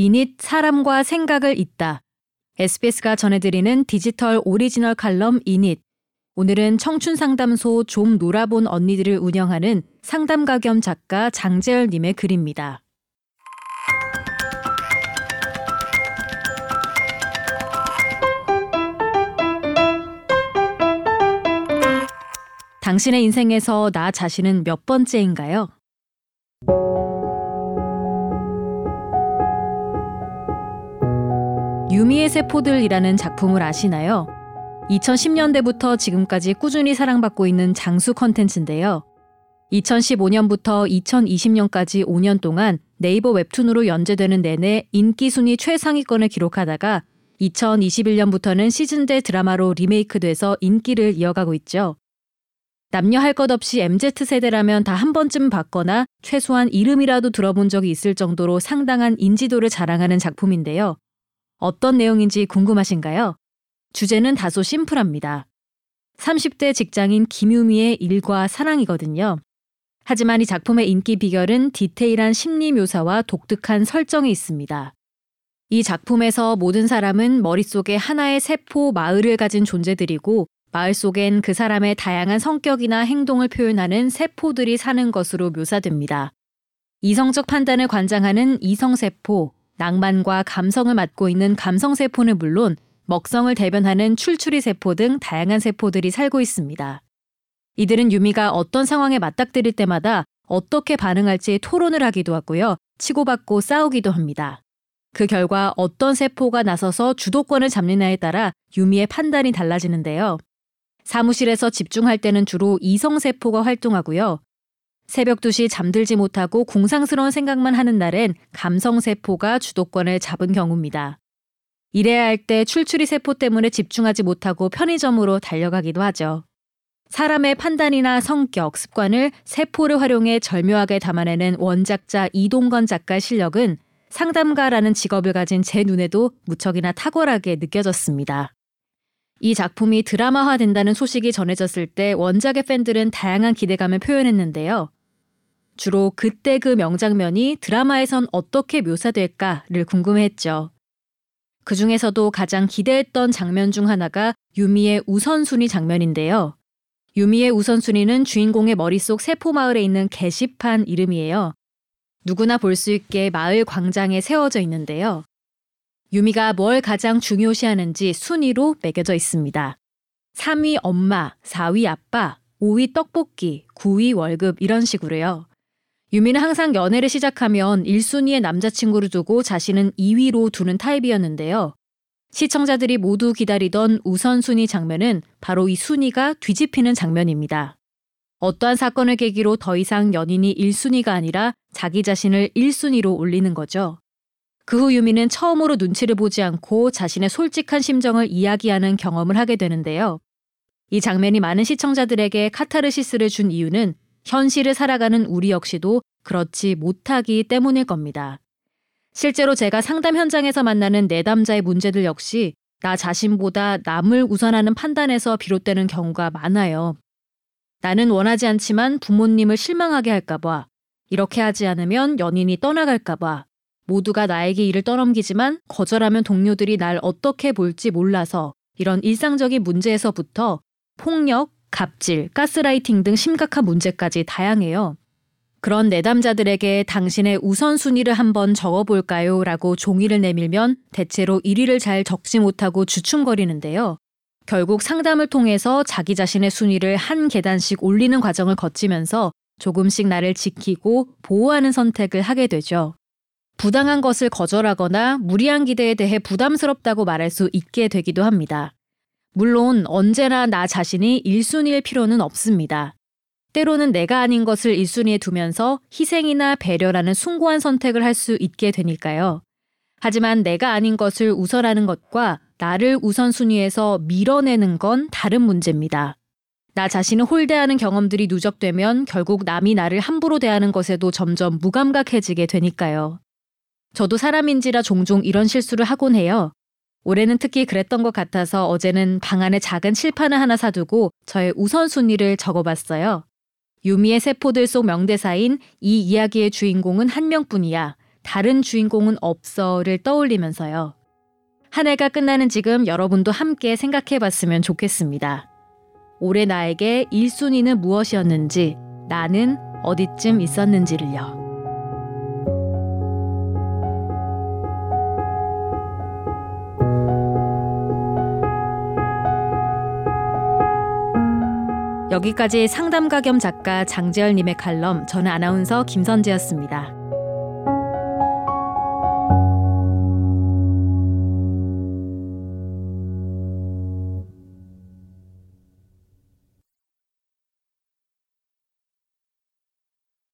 이닛 사람과 생각을 잇다. SBS가 전해드리는 디지털 오리지널 칼럼 이닛. 오늘은 청춘 상담소 좀 놀아본 언니들을 운영하는 상담가 겸 작가 장재열님의 글입니다. 당신의 인생에서 나 자신은 몇 번째인가요? 유미의 세포들이라는 작품을 아시나요? 2010년대부터 지금까지 꾸준히 사랑받고 있는 장수 컨텐츠인데요. 2015년부터 2020년까지 5년 동안 네이버 웹툰으로 연재되는 내내 인기 순위 최상위권을 기록하다가 2021년부터는 시즌제 드라마로 리메이크돼서 인기를 이어가고 있죠. 남녀 할 것 없이 MZ세대라면 다 한 번쯤 봤거나 최소한 이름이라도 들어본 적이 있을 정도로 상당한 인지도를 자랑하는 작품인데요. 어떤 내용인지 궁금하신가요? 주제는 다소 심플합니다. 30대 직장인 김유미의 일과 사랑이거든요. 하지만 이 작품의 인기 비결은 디테일한 심리 묘사와 독특한 설정에 있습니다. 이 작품에서 모든 사람은 머릿속에 하나의 세포 마을을 가진 존재들이고 마을 속엔 그 사람의 다양한 성격이나 행동을 표현하는 세포들이 사는 것으로 묘사됩니다. 이성적 판단을 관장하는 이성세포, 낭만과 감성을 맡고 있는 감성세포는 물론 먹성을 대변하는 출출이 세포 등 다양한 세포들이 살고 있습니다. 이들은 유미가 어떤 상황에 맞닥뜨릴 때마다 어떻게 반응할지 토론을 하기도 하고요. 치고받고 싸우기도 합니다. 그 결과 어떤 세포가 나서서 주도권을 잡느냐에 따라 유미의 판단이 달라지는데요. 사무실에서 집중할 때는 주로 이성세포가 활동하고요. 새벽 2시 잠들지 못하고 궁상스러운 생각만 하는 날엔 감성세포가 주도권을 잡은 경우입니다. 일해야 할 때 출출이 세포 때문에 집중하지 못하고 편의점으로 달려가기도 하죠. 사람의 판단이나 성격, 습관을 세포를 활용해 절묘하게 담아내는 원작자 이동건 작가의 실력은 상담가라는 직업을 가진 제 눈에도 무척이나 탁월하게 느껴졌습니다. 이 작품이 드라마화된다는 소식이 전해졌을 때 원작의 팬들은 다양한 기대감을 표현했는데요. 주로 그때 그 명장면이 드라마에선 어떻게 묘사될까를 궁금해했죠. 그 중에서도 가장 기대했던 장면 중 하나가 유미의 우선순위 장면인데요. 유미의 우선순위는 주인공의 머릿속 세포마을에 있는 게시판 이름이에요. 누구나 볼 수 있게 마을 광장에 세워져 있는데요. 유미가 뭘 가장 중요시하는지 순위로 매겨져 있습니다. 3위 엄마, 4위 아빠, 5위 떡볶이, 9위 월급 이런 식으로요. 유미는 항상 연애를 시작하면 1순위의 남자친구를 두고 자신은 2위로 두는 타입이었는데요. 시청자들이 모두 기다리던 우선순위 장면은 바로 이 순위가 뒤집히는 장면입니다. 어떠한 사건을 계기로 더 이상 연인이 1순위가 아니라 자기 자신을 1순위로 올리는 거죠. 그 후 유미는 처음으로 눈치를 보지 않고 자신의 솔직한 심정을 이야기하는 경험을 하게 되는데요. 이 장면이 많은 시청자들에게 카타르시스를 준 이유는 현실을 살아가는 우리 역시도 그렇지 못하기 때문일 겁니다. 실제로 제가 상담 현장에서 만나는 내담자의 문제들 역시 나 자신보다 남을 우선하는 판단에서 비롯되는 경우가 많아요. 나는 원하지 않지만 부모님을 실망하게 할까봐, 이렇게 하지 않으면 연인이 떠나갈까봐, 모두가 나에게 일을 떠넘기지만 거절하면 동료들이 날 어떻게 볼지 몰라서 이런 일상적인 문제에서부터 폭력, 갑질, 가스라이팅 등 심각한 문제까지 다양해요. 그런 내담자들에게 당신의 우선순위를 한번 적어볼까요? 라고 종이를 내밀면 대체로 1위를 잘 적지 못하고 주춤거리는데요. 결국 상담을 통해서 자기 자신의 순위를 한 계단씩 올리는 과정을 거치면서 조금씩 나를 지키고 보호하는 선택을 하게 되죠. 부당한 것을 거절하거나 무리한 기대에 대해 부담스럽다고 말할 수 있게 되기도 합니다. 물론 언제나 나 자신이 1순위일 필요는 없습니다. 때로는 내가 아닌 것을 1순위에 두면서 희생이나 배려라는 숭고한 선택을 할 수 있게 되니까요. 하지만 내가 아닌 것을 우선하는 것과 나를 우선순위에서 밀어내는 건 다른 문제입니다. 나 자신을 홀대하는 경험들이 누적되면 결국 남이 나를 함부로 대하는 것에도 점점 무감각해지게 되니까요. 저도 사람인지라 종종 이런 실수를 하곤 해요. 올해는 특히 그랬던 것 같아서 어제는 방 안에 작은 칠판을 하나 사두고 저의 우선순위를 적어봤어요. 유미의 세포들 속 명대사인 이 이야기의 주인공은 한 명뿐이야. 다른 주인공은 없어를 떠올리면서요. 한 해가 끝나는 지금 여러분도 함께 생각해 봤으면 좋겠습니다. 올해 나에게 1순위는 무엇이었는지, 나는 어디쯤 있었는지를요. 여기까지 상담가 겸 작가 장재열님의 칼럼, 저는 아나운서 김선재였습니다.